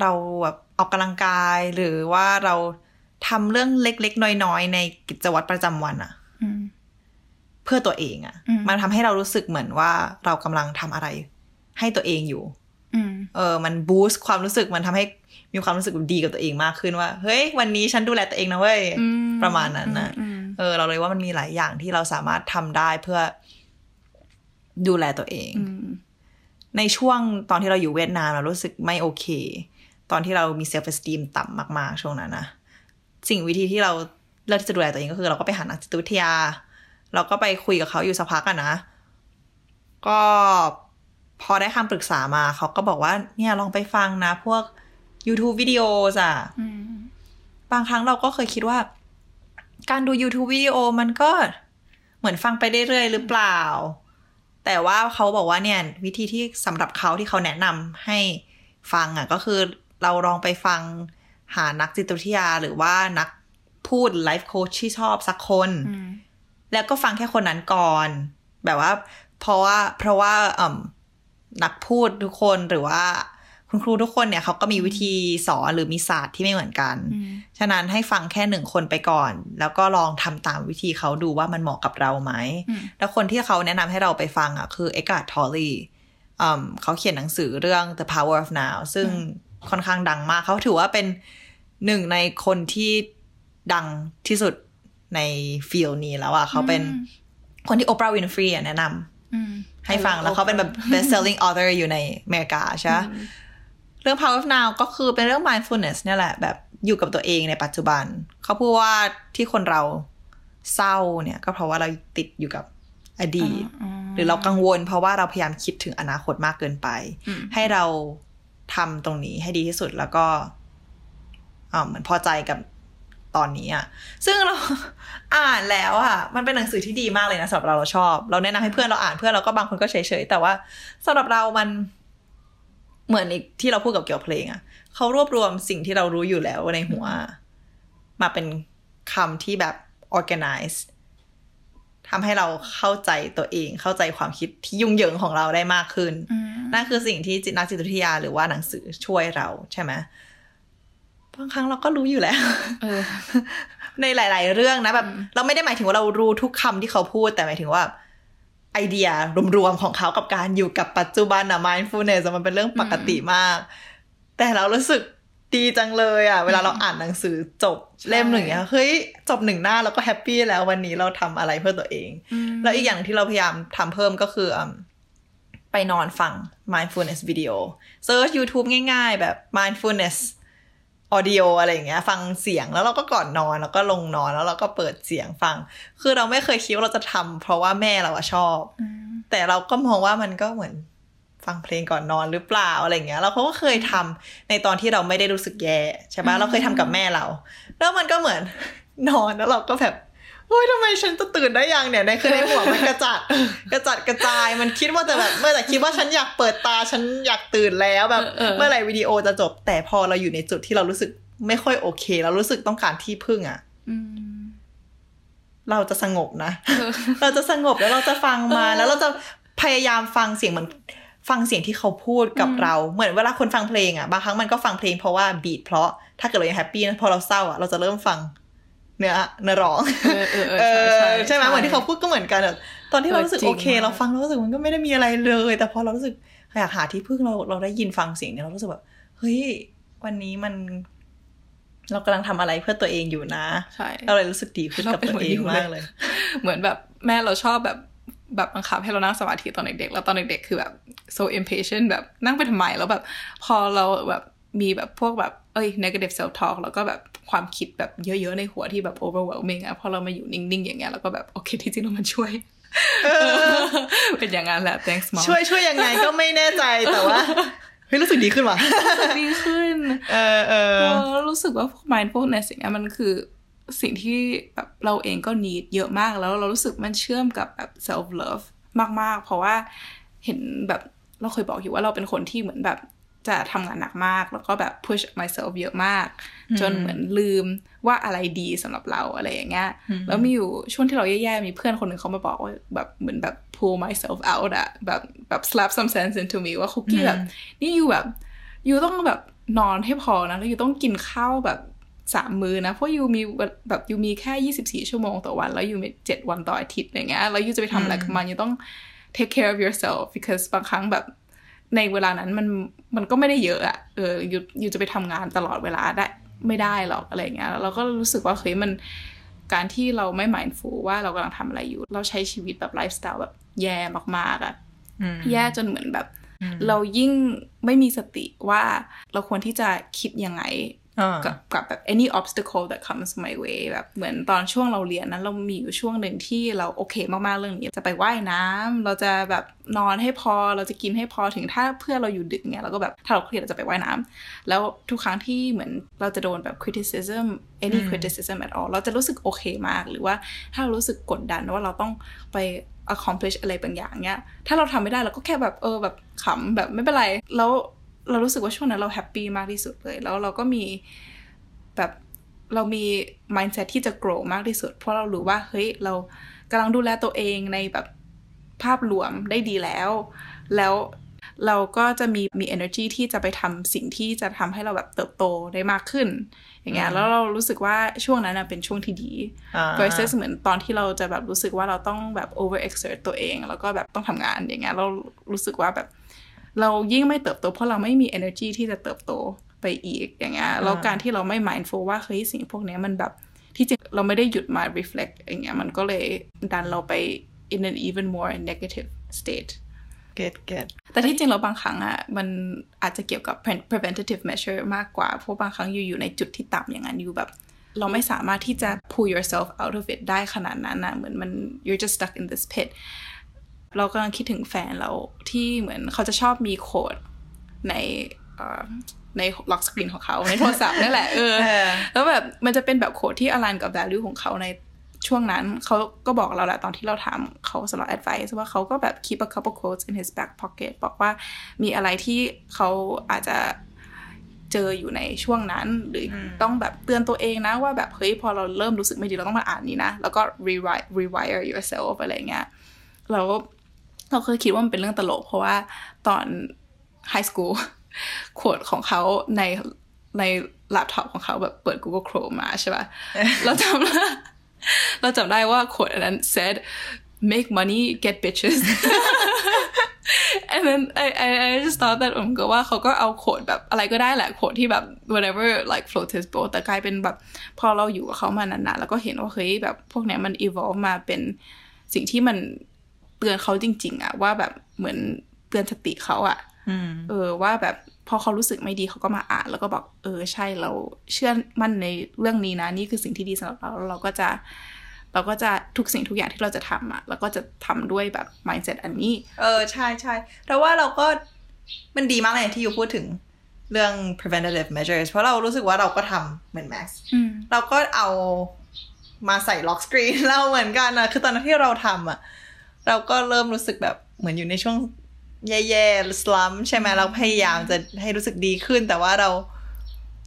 เราแบบออกกำลังกายหรือว่าเรา ทำเรื่องเล็กๆ น้อยๆ ในกิจวัตรประจำวันอะอืมเพื่อตัวเองอะอืมมันทำให้เรารู้สึกเหมือนว่าเรากำลังทำอะไร ให้ตัวเองอยู่อืมเออ มันบูสต์ความรู้สึกมันทำให้มีความรู้สึกดีกับตัวเองมากขึ้นว่า เฮ้ย วันนี้ฉันดูแลตัวเองนะเว้ยอืมประมาณนั้นนะอืมเออ เราเลยว่ามันมีหลายอย่างที่เราสามารถทำได้เพื่อดูแลตัวเองอืมในช่วงตอนที่เราอยู่เวียดนามเรารู้สึกไม่โอเค ตอนที่เรามีเซลฟ์ e สตีมต่ำมาก ๆ ช่วงนั้นนะ สิ่งวิธีที่เราเลือกที่จะดูแลตัวเองก็คือ เราก็ไปหานักจิตวิทยา เราก็ไปคุยกับเขาอยู่สักพักอะนะ ก็พอได้คำปรึกษามาเขาก็บอกว่า เนี่ยลองไปฟังนะ พวก YouTube วิดีโอจ้ะอืมบางครั้งเราก็เคยคิดว่า การดู YouTube วิดีโอมันก็เหมือนฟังไปเรื่อยๆหรือเปล่า แต่ว่าเขาบอกว่าเนี่ย วิธีที่สำหรับเขาที่เขาแนะนำให้ฟังอะ ก็คือเราลองไปฟัง หานักจิตวิทยาหรือว่านักพูดไลฟ์โค้ชที่ชอบสักคนอืมแล้วก็ฟังแค่คนนั้นก่อน แบบว่า เพราะว่าเพราะว่าเอ่มนักพูดทุกคนหรือว่าคุณครูทุกคนเนี่ยเขาก็มีวิธีสอนหรือมีศาสตร์ที่ไม่เหมือนกันอืมฉะนั้นให้ฟังแค่หนึ่งคนไปก่อน แล้วก็ลองทำตามวิธีเขาดูว่ามันเหมาะกับเราไหมอืมแล้วคนที่เขาแนะนำให้เราไปฟังอะคือเอกา t ทอลลีเขาเขียนหนังสือเรื่อง The Power of Now ซึ่ง ค่อนข้างดังมาก เขาถือว่าเป็นหนึ่งในคนที่ดังที่สุดในฟิลนี้แล้วอะเขาเป็นคนที่โอปราห์วินฟรีแนะนำอืมให้ฟังแล้วเขาเป็นแบบ best selling author อยู่ในอเมริกาใช่ไหมเรื่อง power of now ก็คือเป็นเรื่อง mindfulness เนี่ยแหละ แบบอยู่กับตัวเองในปัจจุบัน เขาพูดว่าที่คนเราเศร้าเนี่ย ก็เพราะว่าเราติดอยู่กับอดีต หรือเรากังวลเพราะว่าเราพยายามคิดถึงอนาคตมากเกินไปอืมให้เรา ทำตรงนี้ให้ดีที่สุดแล้วก็อ่าเหมือนพอใจกับตอนนี้อะ ซึ่งเราอ่านแล้วอะ มันเป็นหนังสือที่ดีมากเลยนะสำหรับเราเราชอบ เราแนะนำให้เพื่อนเราอ่านเพื่อนเราก็บางคนก็เฉยๆแต่ว่าสำหรับเรามันเหมือนอีกที่เราพูดกับเกี่ยวกับเพลงอะเขารวบรวมสิ่งที่เรารู้อยู่แล้วในหัว มาเป็นคำที่แบบ organize ทำให้เราเข้าใจตัวเอง เข้าใจความคิดที่ยุ่งเหยิงของเราได้มากขึ้นอืมนั่นคือสิ่งที่จิตนักจิตวิทยาหรือว่าหนังสือช่วยเราใช่ไหมบางครั้งเราก็รู้อยู่แล้วเออในหลาย ๆ เรื่องนะแบบ เราไม่ได้หมายถึงว่าเรารู้ทุกคำที่เขาพูด แต่หมายถึงว่า ไอเดียรวม ๆ ของเขากับการอยู่กับปัจจุบันอะ mindfulness อะมันเป็นเรื่องปกติมาก แต่เรารู้สึก ดีจังเลยอะเวลาเราอ่านหนังสือจบเล่มหนึ่งเนี่ยเฮ้ยจบหนึ่งหน้าเราก็แฮปปี้แล้ววันนี้เราทำอะไรเพื่อตัวเอง แล้วอีกอย่างที่เราพยายามทำเพิ่มก็คืออืมไปนอนฟัง mindfulness video search YouTube ง่าย ๆ แบบ mindfulness audio อะไรอย่างเงี้ย ฟังเสียงแล้วเราก็ก่อนนอนแล้วก็ลงนอนแล้วเราก็เปิดเสียงฟัง คือเราไม่เคยคิดว่าเราจะทำเพราะว่าแม่เราอะชอบ แต่เราก็มองว่ามันก็เหมือน ฟังเพลงก่อนนอนหรือเปล่าอะไรอย่างเงี้ยเราก็เคยทำในตอนที่เราไม่ได้รู้สึกแย่ใช่ปะเราเคยทำกับแม่เรา แล้วมันก็เหมือนนอนแล้วเราก็แบบโอ้ยทำไมฉันจะตื่นได้ยังเนี่ยในคือในหัวมันกระจัดกระจัดกระจายมันคิดว่าแต่แบบเมื่อแต่คิดว่าฉันอยากเปิดตาฉันอยากตื่นแล้วแบบเออเออเมื่อไหร่วิดีโอจะจบ แต่พอเราอยู่ในจุดที่เรารู้สึกไม่ค่อยโอเคเรารู้สึกต้องการที่พึ่งอะอืมเราจะสงบนะ เราจะสงบแล้วเราจะฟังมาเออแล้วเราจะพยายามฟังเสียงเหมือน ฟังเสียงที่เขาพูดกับเราเหมือนเวลาคนฟังเพลงอะบางครั้งมันก็ฟังเพลงเพราะว่า beat เพราะถ้าเกิดเรายัง happy นะพอเราเศร้าอะเราจะเริ่มฟังเนื้อเนื้อร้องเออเออเออใช่ใช่ใช่ไหมเหมือนที่เขาพูดก็เหมือนกันอะตอนที่เรารู้สึกเออจริโอเคมากเราฟังเรารู้สึกมันก็ไม่ได้มีอะไรเลย แต่พอเรารู้สึกอยากหาที่พึ่งเราเราได้ยินฟังเสียงเนี่ยเรารู้สึกแบบเฮ้ยวันนี้มัน เรากำลังทำอะไรเพื่อตัวเองอยู่นะใช่เราเลยรู้สึกดีขึ้นกับตัวเองมากเลย เหมือนแบบแม่เราชอบแบบ แบบบังคับให้เรานั่งสมาธิตอนเด็กๆ แล้วตอนเด็กๆ คือแบบ so impatient แบบนั่งไปทำไม แล้วแบบพอเราแบบมีแบบพวกแบบเอ้ย negative self talk แล้วก็แบบความคิดแบบเยอะๆ ในหัวที่แบบ overwhelming อะพอเรามาอยู่นิ่งๆ อย่างเงี้ย แล้วก็แบบโอเคที่จริงแล้วมันช่วยเป็นอย่างนั้นแหละ thanks mom ช่วยช่วยยังไงก็ไม่แน่ใจแต่ว่าเฮ้ยรู้สึกดีขึ้นว่ะดีขึ้น เออเออเออรู้สึกว่า mindfulness อย่างเงี้ยมันคือ สิ่งที่แบบเราเองก็ need เยอะมากแล้วเรารู้สึกมันเชื่อมกับแบบ self love มาก ๆ เพราะว่าเห็นแบบเราเคยบอกอยู่ว่าเราเป็นคนที่เหมือนแบบจะทำงานหนักมาก แล้วก็แบบ push myself เยอะมาก จนเหมือนลืมว่าอะไรดีสำหรับเราอะไรอย่างเงี้ยแล้วมีอยู่ช่วงที่เราแย่ๆ มีเพื่อนคนหนึ่งเขามาบอกว่าแบบเหมือนแบบ pull myself out อะแบบแบบ slap some sense into me ว่าคุกกี้แบบ นี่ you แบบ you ต้องแบบนอนให้พอนะ แล้ว you ต้องกินข้าวแบบ สามมื้อนะ เพราะ you มีแบบ you มีแค่ยี่สิบสี่ชั่วโมงต่อวัน แล้ว you มีเจ็ดวันต่ออาทิตย์อย่างเงี้ยแล้ว you จะไปทำอะไรกับมัน you ต้อง take care of yourself because บางครั้งแบบในเวลานั้นมันมันก็ไม่ได้เยอะอะเออ you you จะไปทำงานตลอดเวลาได้ไม่ได้หรอกอะไรเงี้ยแล้วเราก็รู้สึกว่าเฮ้ยมันการที่เราไม่ mindful ว่าเรากำลังทำอะไรอยู่ เราใช้ชีวิตแบบไลฟ์สไตล์แบบแย่มากๆอะแย่จนเหมือนแบบ เรายิ่งไม่มีสติว่าเราควรที่จะคิดยังไงอ่า กับกับแบบ any obstacle that comes my way แบบเหมือนตอนช่วงเราเรียนนั้นเรามีอยู่ช่วงหนึ่งที่เราโอเคมากๆเรื่องนี้ จะไปว่ายน้ำเราจะแบบนอนให้พอเราจะกินให้พอถึงถ้าเพื่อนเราอยู่ดึกเนี่ยเราก็แบบถ้าเราเครียดเราจะไปว่ายน้ำแล้วทุกครั้งที่เหมือนเราจะโดนแบบ criticism any criticism at all เราจะรู้สึกโอเคมาก หรือว่าถ้าเรารู้สึกกดดันว่าเราต้องไป accomplish อะไรบางอย่างเนี้ย ถ้าเราทำไม่ได้เราก็แค่แบบเออแบบขำแบบไม่เป็นไร แล้ว เรารู้สึกว่าช่วงนั้นเราแฮปปี้มากที่สุดเลย แล้วเราก็มีแบบเรามี mindset ที่จะ grow มากที่สุด เพราะเรารู้ว่าเฮ้ยเรากำลังดูแลตัวเองในแบบภาพรวมได้ดีแล้ว แล้วเราก็จะมีมี energy ที่จะไปทำสิ่งที่จะทำให้เราแบบเติบโตได้มากขึ้น อย่างเงี้ยแล้วเรารู้สึกว่าช่วงนั้นนะเป็นช่วงที่ดีอ่า versus เหมือนตอนที่เราจะแบบรู้สึกว่าเราต้องแบบ over exert ตัวเอง แล้วก็แบบต้องทำงานอย่างเงี้ยเรารู้สึกว่าแบบ เรายิ่งไม่เติบโตเพราะเราไม่มี energy ที่จะเติบโตไปอีกอย่างเงี้ยแล้วการที่เราไม่ mindful ว่าเฮ้ยสิ่งพวกเนี้ยมันแบบที่จริงเราไม่ได้หยุดมา reflect อย่างเงี้ยมันก็เลยดันเราไป in an even more negative state เก็ตเก็ตแต่ที่จริงเราบางครั้งอะมันอาจจะเกี่ยวกับ pre- preventative measure มากกว่า เพราะบางครั้งอยู่อยู่ในจุดที่ต่ำอย่างนั้นอยู่แบบ เราไม่สามารถที่จะ pull yourself out of it ได้ขนาดนั้นนะเหมือนมัน you're just stuck in this pit เรากำลังคิดถึงแฟนเราที่เหมือนเขาจะชอบมีโค้ดในเอ่อในล็อกสกรีนของเขาในโทรศัพท์นั่นแหละเออเออแล้วแบบมันจะเป็นแบบโค้ดที่อลันกับ value ของเขาในช่วงนั้นเขาก็บอกเราแหละตอนที่เราถามเขาสำหรับ advice ว่าเขาก็แบบ keep a couple quotes in his back pocket บอกว่ามีอะไรที่เขาอาจจะเจออยู่ในช่วงนั้น หรืออต้องแบบเตือนตัวเองนะว่าแบบเฮ้ยพอเราเริ่มรู้สึกไม่ดีเราต้องมาอ่านนี้นะ แล้วก็ rewrite rewire yourself อะไรเงี้ยแล้ว เราเคยคิดว่ามันเป็นเรื่องตลก เพราะว่าตอน high school ขวดของเขาในในแล็ปท็อปของเขาแบบเปิด Google Chrome มาใช่ป่ะเราจำได้เราจำได้ว่าขวดอันนั้น said make money get bitches and then I I I just thought that ผมก็ว่าเขาก็เอาโขดแบบอะไรก็ได้แหละโขดที่แบบ whatever like float his boat แต่กลายเป็นแบบพอเราอยู่กับเขามานานๆ แล้วก็เห็นว่าเฮ้ยแบบพวกเนี้ยมัน evolve มาเป็นสิ่งที่มันเตือนเขาจริง ๆอะว่าแบบเหมือนเตือนสติเขาอะเออว่าแบบพอเขารู้สึกไม่ดีเขาก็มาอ่าน แล้วก็บอก เออใช่เราเชื่อมั่นในเรื่องนี้นะนี่คือสิ่งที่ดีสำหรับเราแล้วเราก็จะเราก็จะทุกสิ่งทุกอย่างที่เราจะทำอะเราก็จะทำด้วยแบบ mindset อันนี้ เออใช่ใช่แต่ว่าเราก็มันดีมากเลยที่อยู่พูดถึงเรื่อง preventative measures เพราะเรารู้สึกว่าเราก็ทำเหมือน Max อืมเราก็เอามาใส่ล็อกสกรีนเราเหมือนกันนะคือตอนนั้นที่เราทำอะ เราก็เริ่มรู้สึกแบบเหมือนอยู่ในช่วงแย่ๆสลัมใช่ไหมเราพยายามจะให้รู้สึกดีขึ้น แต่ว่าเรา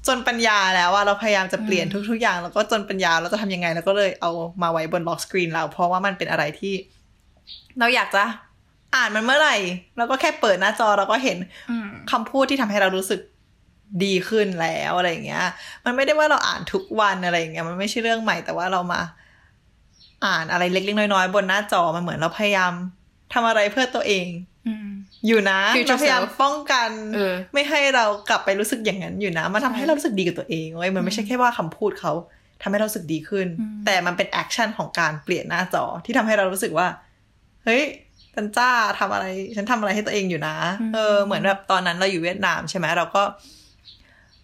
จนปัญญาแล้วว่าเราพยายามจะเปลี่ยนทุก ๆ อย่าง แล้วก็จนปัญญาเราจะทำยังไงเราก็เลยเอามาไว้บนล็อกสกรีนเรา เพราะว่ามันเป็นอะไรที่ เราอยากจะอ่านมันเมื่อไหร่เราก็แค่เปิดหน้าจอเราก็เห็นอืมคำพูดที่ทำให้เรารู้สึกดีขึ้นแล้วอะไรอย่างเงี้ย มันไม่ได้ว่าเราอ่านทุกวันอะไรอย่างเงี้ย มันไม่ใช่เรื่องใหม่แต่ว่าเรามา อ่านอะไรเล็กๆน้อยๆ บนหน้าจอมันเหมือนเราพยายามทำอะไรเพื่อตัวเองอืมอยู่นะ Future เราพยายาม self ป้องกันเออไม่ให้เรากลับไปรู้สึกอย่างนั้นอยู่นะมันทำให้ใช่เรารู้สึกดีกับตัวเองเว้ยมันไม่ใช่แค่ว่าคำพูดเขาทำให้เรารู้สึกดีขึ้นอืมแต่มันเป็นแอคชั่นของการเปลี่ยนหน้าจอที่ทำให้เรารู้สึกว่า เฮ้ยฉันจ้าทำอะไร ฉันทำอะไรให้ตัวเองอยู่นะ เออ เหมือนแบบตอนนั้นเราอยู่เวียดนามใช่ไหมเราก็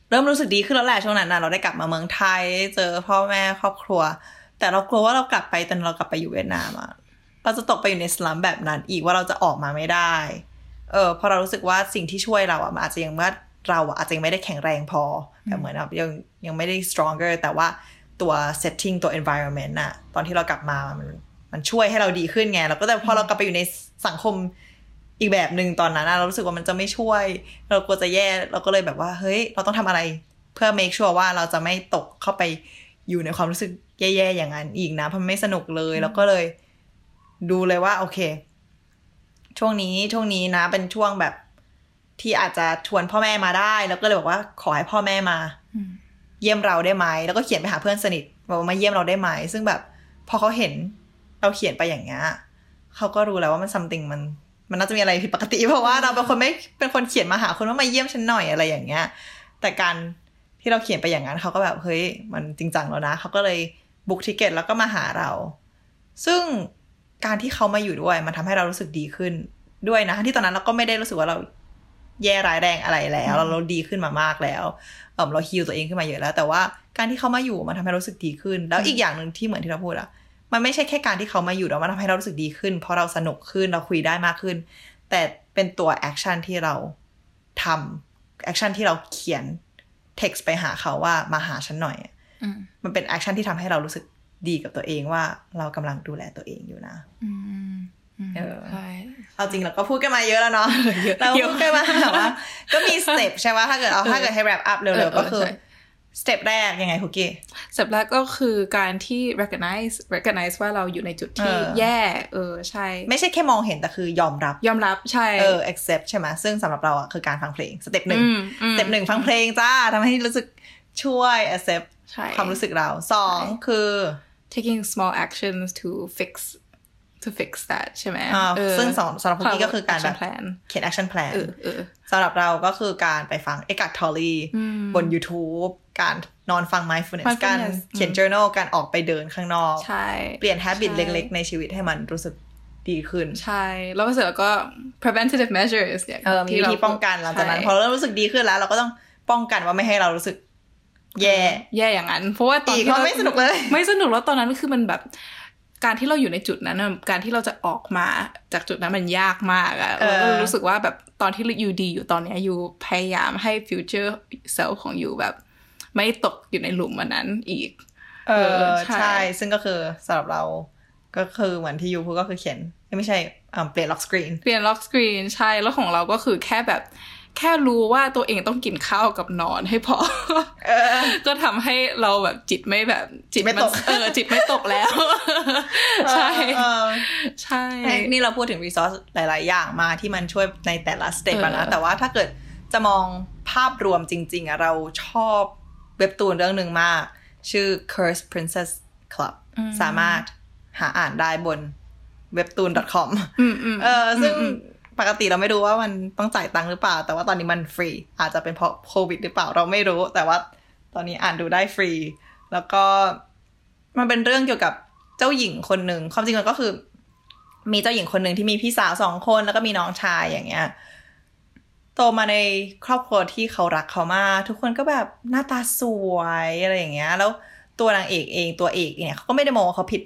เริ่มรู้สึกดีขึ้นแล้วแหละช่วงนั้นนะเราได้กลับมาเมืองไทย เจอพ่อแม่ครอบครัว แต่เรากลัวว่าเรากลับไปตอนเรากลับไปอยู่เวียดนามอะเราจะตกไปอยู่ในสลัมแบบนั้นอีกว่าเราจะออกมาไม่ได้ เออเพราะเรารู้สึกว่าสิ่งที่ช่วยเราอะมันอาจจะยังว่าเราอะอาจจะยังไม่ได้แข็งแรงพอแบบเหมือนแบบยังยังไม่ได้ stronger แต่ว่าตัว setting ตัว environment อะตอนที่เรากลับมามันมันช่วยให้เราดีขึ้นไงแล้วก็แต่พอเรากลับไปอยู่ในสังคมอีกแบบหนึ่งตอนนั้นอะเรารู้สึกว่ามันจะไม่ช่วย เรากลัวจะแย่เราก็เลยแบบว่า เฮ้ย เราต้องทำอะไร เพื่อ make sure ว่าเราจะไม่ตกเข้าไปอยู่ในความรู้สึก แย่ๆอย่างนั้นอีกนะเพราะมันไม่สนุกเลย แล้วก็เลย ดูเลยว่า โอเค ช่วงนี้ช่วงนี้นะ เป็นช่วงแบบที่อาจจะชวนพ่อแม่มาได้ แล้วก็เลยบอกว่าขอให้พ่อแม่มาอืมเยี่ยมเราได้ไหมแล้วก็เขียนไปหาเพื่อนสนิทบอกว่ามาเยี่ยมเราได้ไหมซึ่งแบบ พอเขาเห็นเราเขียนไปอย่างเงี้ยเขาก็รู้แล้วว่ามันซัมติงมัน มันน่าจะมีอะไรผิดปกติ เพราะว่าเราเป็นคนไม่เป็นคนเขียนมาหาคนว่ามาเยี่ยมฉันหน่อยอะไรอย่างเงี้ย แต่การที่เราเขียนไปอย่างนั้นเขาก็แบบเฮ้ยมันจริงจังแล้วนะเขาก็เลย book ticket แล้วก็มาหาเรา ซึ่งการที่เขามาอยู่ด้วย มันทำให้เรารู้สึกดีขึ้นด้วยนะ ที่ตอนนั้นเราก็ไม่ได้รู้สึกว่าเราแย่ร้ายแรงอะไรแล้ว เราเราดีขึ้นมามากแล้วเออเรา heal ตัวเองขึ้นมาเยอะแล้ว แต่ว่าการที่เขามาอยู่มันทำให้เรารู้สึกดีขึ้น แล้วอีกอย่างหนึ่งที่เหมือนที่เราพูดอะมันไม่ใช่แค่การที่เขามาอยู่แล้วมันทำให้เรารู้สึกดีขึ้น เพราะเราสนุกขึ้นเราคุยได้มากขึ้น แต่เป็นตัว action ที่เราทำ action ที่เราเขียน text ไปหาเขาว่ามาหาฉันหน่อยอะอื มมันเป็น action ที่ทำให้เรารู้สึกดีกับตัวเองว่าเรากำลังดูแลตัวเองอยู่นะอืมอืมเออใช่เอาจริงเราก็พูดกันมาเยอะแล้วเนาะเยอะเราเยอะพูดกันมาแบบว่าก็มี step ใช่ไหมถ้าเกิดเอาถ้าเกิดให้ wrap up เร็วๆเออก็คือใช่ step แรกยังไงคุกกี้ step แรกก็คือการที่ recognize recognize ว่าเราอยู่ในจุดที่เออแย่ เออใช่ ไม่ใช่แค่มองเห็นแต่คือยอมรับ ยอมรับใช่ เออ accept ใช่ไหมซึ่งสำหรับเราอะคือการฟังเพลง step หนึ่งอืมอืม step หนึ่งฟังเพลงจ้าทำให้รู้สึกช่วย accept ใช่ ความรู้สึกเราสองคือ taking small actions to fix to fix that ใช่ไหมอ่าเออซึ่งสำสำหรับคุกกี้ก็คือการแบบ action plan เขียน action plan เออเออสำหรับเราก็คือการไปฟัง Eckhart Tolle อืมบน YouTube การนอนฟัง mindfulness mindfulness การเขียน journal การออกไปเดินข้างนอกใช่เปลี่ยน habit ใช่เล็กๆ ในชีวิตให้มันรู้สึกดีขึ้น ใช่ แล้วก็เสร็จแล้วก็ preventative measures อย่างเออมีวิธีป้องกันหลังจากนั้นใช่พอเรารู้สึกดีขึ้นแล้ว เราก็ต้องป้องกันว่าไม่ให้เรารู้สึก แย่แย่อย่างนั้น เพราะว่าตอนอีกที่เพราะเราไม่สนุกเลย ไม่สนุกแล้วตอนนั้นคือมันแบบ การที่เราอยู่ในจุดนั้นน่ะการที่เราจะออกมาจากจุดนั้นมันยากมากอะเออเราก็รู้สึกว่าแบบตอนที่อยู่ดีอยู่ตอนเนี้ยอยู่พยายามให้ future self ของ you แบบ ไม่ตกอยู่ในหลุมอันนั้นอีก เออใช่ใช่ ซึ่งก็คือสำหรับเราก็คือเหมือนที่ you พูดก็คือเขียนไม่ใช่อ่าเปลี่ยน lock screen เปลี่ยน lock screen ใช่แล้วของเราก็คือแค่แบบ แค่รู้ว่าตัวเองต้องกินข้าวกับนอนให้พอ ก็ทำให้เราแบบจิตไม่แบบจิตไม่ตกนเออจิตไม่ตกแล้ว ใช่เออใช่ นี่เราพูดถึง resource หลาย ๆ อย่างมาที่มันช่วยในแต่ละ step อะนะเออแต่ว่าถ้าเกิดจะมองภาพรวมจริง ๆอะเราชอบเว็บตูนเรื่องหนึ่งมาก ชื่อ Curse Princess Club สามารถหาอ่านได้บน webtoon.com อืมอืมเออซึ่ง ปกติเราไม่รู้ว่ามันต้องจ่ายตังค์หรือเปล่า แต่ว่าตอนนี้มันฟรี อาจจะเป็นเพราะโควิดหรือเปล่าเราไม่รู้ แต่ว่าตอนนี้อ่านดูได้ฟรี แล้วก็มันเป็นเรื่องเกี่ยวกับเจ้าหญิงคนหนึ่งความจริงมันก็คือ มีเจ้าหญิงคนหนึ่งที่มีพี่สาวสองคนแล้วก็มีน้องชายอย่างเงี้ยโตมาในครอบครัวที่เขารักเขามากทุกคนก็แบบหน้าตาสวยอะไรอย่างเงี้ย แล้วตัวนางเอกเองตัวเอกเนี่ยเขาก็ไม่ได้มองว่าเขาผิด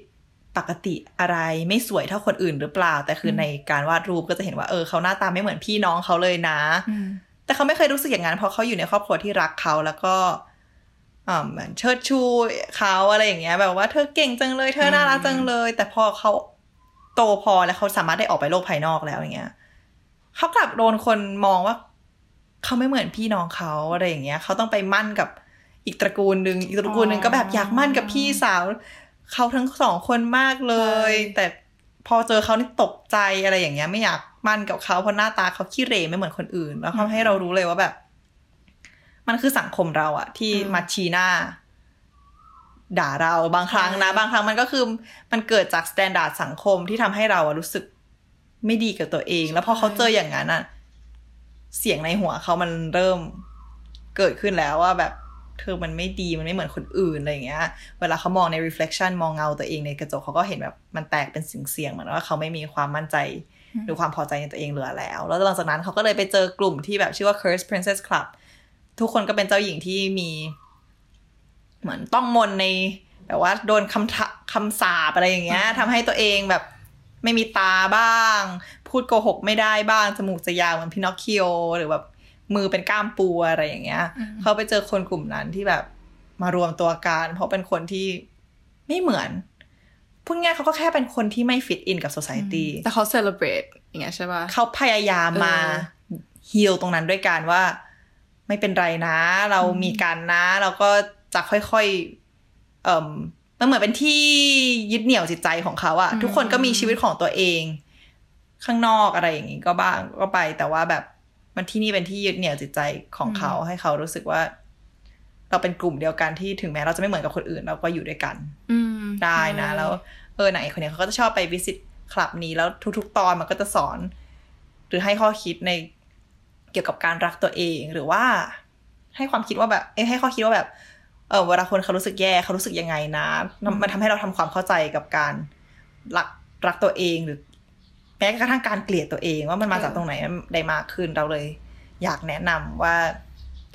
ปกติอะไรไม่สวยเท่าคนอื่นหรือเปล่า แต่คือในการวาดรูปก็จะเห็นว่าเออเขาหน้าตาไม่เหมือนพี่น้องเขาเลยนะอืมแต่เขาไม่เคยรู้สึกอย่างนั้นเพราะเขาอยู่ในครอบครัวที่รักเขาแล้วก็อ่าเหมือนเชิดชูเขาอะไรอย่างเงี้ย แบบว่าเธอเก่งจังเลยเธอน่ารักจังเลย แต่พอเขาโตพอแล้วเขาสามารถได้ออกไปโลกภายนอกแล้วอย่างเงี้ยเขากลับโดนคนมองว่าเขาไม่เหมือนพี่น้องเขาอะไรอย่างเงี้ยเขาต้องไปมั่นกับอีกตระกูลหนึ่งอีกตระกูลหนึ่งก็แบบอยากมั่นกับพี่สาว เขาทั้งสองคนมากเลยใช่แต่พอเจอเขานี่ตกใจอะไรอย่างเงี้ย ไม่อยากมันกับเขาเพราะหน้าตาเขาขี้เหร่ไม่เหมือนคนอื่น แล้วทำให้เรารู้เลยว่าแบบ มันคือสังคมเราอะที่มาชี้หน้า ด่าเราบางครั้งนะ บางครั้งมันก็คือมันเกิดจาก standard สังคมที่ทำให้เราอะรู้สึกไม่ดีกับตัวเอง แล้วพอเขาเจออย่างนั้นอะเสียงในหัวเขามันเริ่มเกิดขึ้นแล้วว่าแบบ เธอมันไม่ดีมันไม่เหมือนคนอื่นอะไรอย่างเงี้ย เวลาเขามองใน reflection มองเงาตัวเองในกระจกเขาก็เห็นแบบมันแตกเป็นสิ่งเสียงเหมือนว่าเขาไม่มีความมั่นใจหรือความพอใจในตัวเองเหลือแล้ว แล้วหลังจากนั้นเขาก็เลยไปเจอกลุ่มที่แบบชื่อว่า Cursed Princess Club ทุกคนก็เป็นเจ้าหญิงที่มี เหมือนต้องมนในแบบว่าโดนคำทะคำสาปอะไรอย่างเงี้ยทำให้ตัวเองแบบไม่มีตาบ้าง พูดโกหกไม่ได้บ้าง จมูกจะยาวเหมือนพินอคคิโอหรือแบบ มือเป็นก้ามปูอะไรอย่างเงี้ย เขาไปเจอคนกลุ่มนั้นที่แบบมารวมตัวกันเพราะเป็นคนที่ไม่เหมือนพูดง่ายเขาก็แค่เป็นคนที่ไม่ฟิตอินกับ society แต่เขา celebrate อย่างเงี้ยใช่ป่ะเขาพยายามมาเออฮีลตรงนั้นด้วยการว่า ไม่เป็นไรนะ เรามีกันนะ เราก็จะค่อยๆเอ่มมันเหมือนเป็นที่ยึดเหนี่ยวจิตใจของเขาอะทุกคนก็มีชีวิตของตัวเอง ข้างนอกอะไรอย่างนี้ก็บ้างก็ไปแต่ว่าแบบ มันที่นี่เป็นที่ยึดเหนี่ยวจิตใจของเขาให้เขารู้สึกว่า เราเป็นกลุ่มเดียวกันที่ถึงแม้เราจะไม่เหมือนกับคนอื่น เราก็อยู่ด้วยกัน อืมได้นะแล้ว เออไหนคนเนี้ยเขาก็จะชอบไปวิสิตคลับนี้แล้วทุก ๆ ตอนมันก็จะสอน หรือให้ข้อคิดในเกี่ยวกับการรักตัวเองหรือว่า ให้ความคิดว่าแบบ เอ้ให้ข้อคิดว่าแบบ เออเวลาคนเขารู้สึกแย่เขารู้สึกยังไงนะ มันทำให้เราทำความเข้าใจกับการรักรักตัวเองหรือ แม้กระทั่งการเกลียดตัวเองว่ามันมาจากตรงไหนได้มากขึ้นเราเลย อยากแนะนำว่า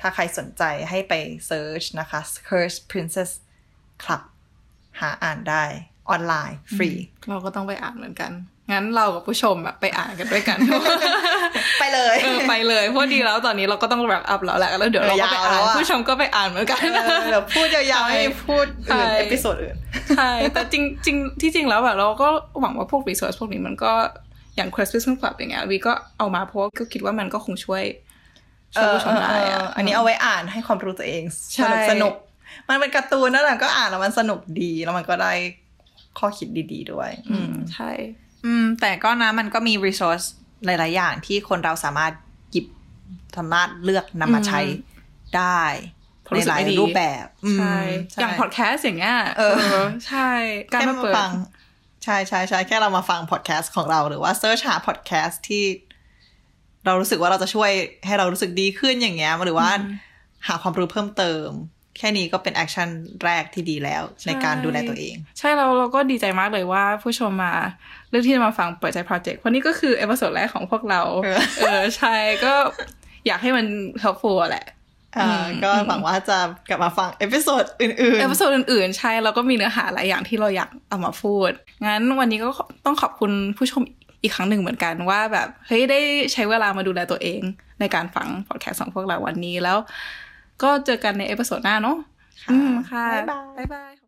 ถ้าใครสนใจให้ไปเซิร์ชนะคะ Curse Princess Club หาอ่านได้ออนไลน์ฟรี เราก็ต้องไปอ่านเหมือนกัน งั้นเรากับผู้ชมแบบไปอ่านกันด้วยกัน ไปเลยเออไปเลยเพราะดีแล้วตอนนี้เราก็ต้อง wrap up แล้วแหละแล้วเดี๋ยวเราก็ไปยาวอ่าแล้วอะผู้ชมก็ไปอ่านเหมือนกันเออเดี๋ยวพูดยาวๆให้พูดใช่อื่น episode อื่นใช่แต่จริงจริงที่จริงแล้วแบบเราก็หวังว่าพวก resource พวกนี้มันก็ อย่าง Quest Business Club อย่างเงี้ยวีก็เอามาเพราะว่าก็คิดว่ามันก็คงช่วยช่วยผู้ชมได้เอออะเอออันนี้เอาไว้อ่านให้ความรู้ตัวเองใช่สนุกสนุก มันเป็นการ์ตูนนั่นแหละก็อ่านแล้วมันสนุกดีแล้วมันก็ได้ข้อคิดดี ๆ ด้วย อืมใช่ อืม แต่ก็นะมันก็มี resource หลาย ๆ อย่างที่คนเราสามารถหยิบสามารถเลือกนำมาใช้ได้เพราะในรู้สึกไม่ดีหลายรูปแบบอืมใช่ อย่างพอดแคสต์อย่างเงี้ยเออ ใช่ การแค่มามาเปิดฟัง ใช่ใช่ใช่แค่เรามาฟังพอดแคสต์ของเราหรือว่า search หาพอดแคสต์ที่ เรารู้สึกว่าเราจะช่วยให้เรารู้สึกดีขึ้นอย่างเงี้ยหรือว่าหาความรู้เพิ่มเติม แค่นี้ก็เป็น action แรกที่ดีแล้วในการดูแลตัวเอง ใช่เราเราก็ดีใจมากเลยว่าผู้ชมมาเลือกที่จะมาฟังเปิดใจโปรเจกต์เพราะนี่ก็คือ episode แรกของพวกเรา เออเออใช่ก็อยากให้มัน helpful อะแหละอ่า ก็หวังว่าจะกลับมาฟัง episode อื่น episode อื่นๆ ใช่ แล้วก็มีเนื้อหาหลายอย่างที่เราอยากเอามาพูด งั้นวันนี้ก็ต้องขอบคุณผู้ชมอีกครั้งหนึ่งเหมือนกันว่าแบบ เฮ้ย ได้ใช้เวลามาดูแลตัวเอง ในการฟังพอดแคสต์ของพวกเราวันนี้แล้ว ก็เจอกันใน episode หน้าเนาะๆอืมค่ะ บ๊ายบายบ๊ายบาย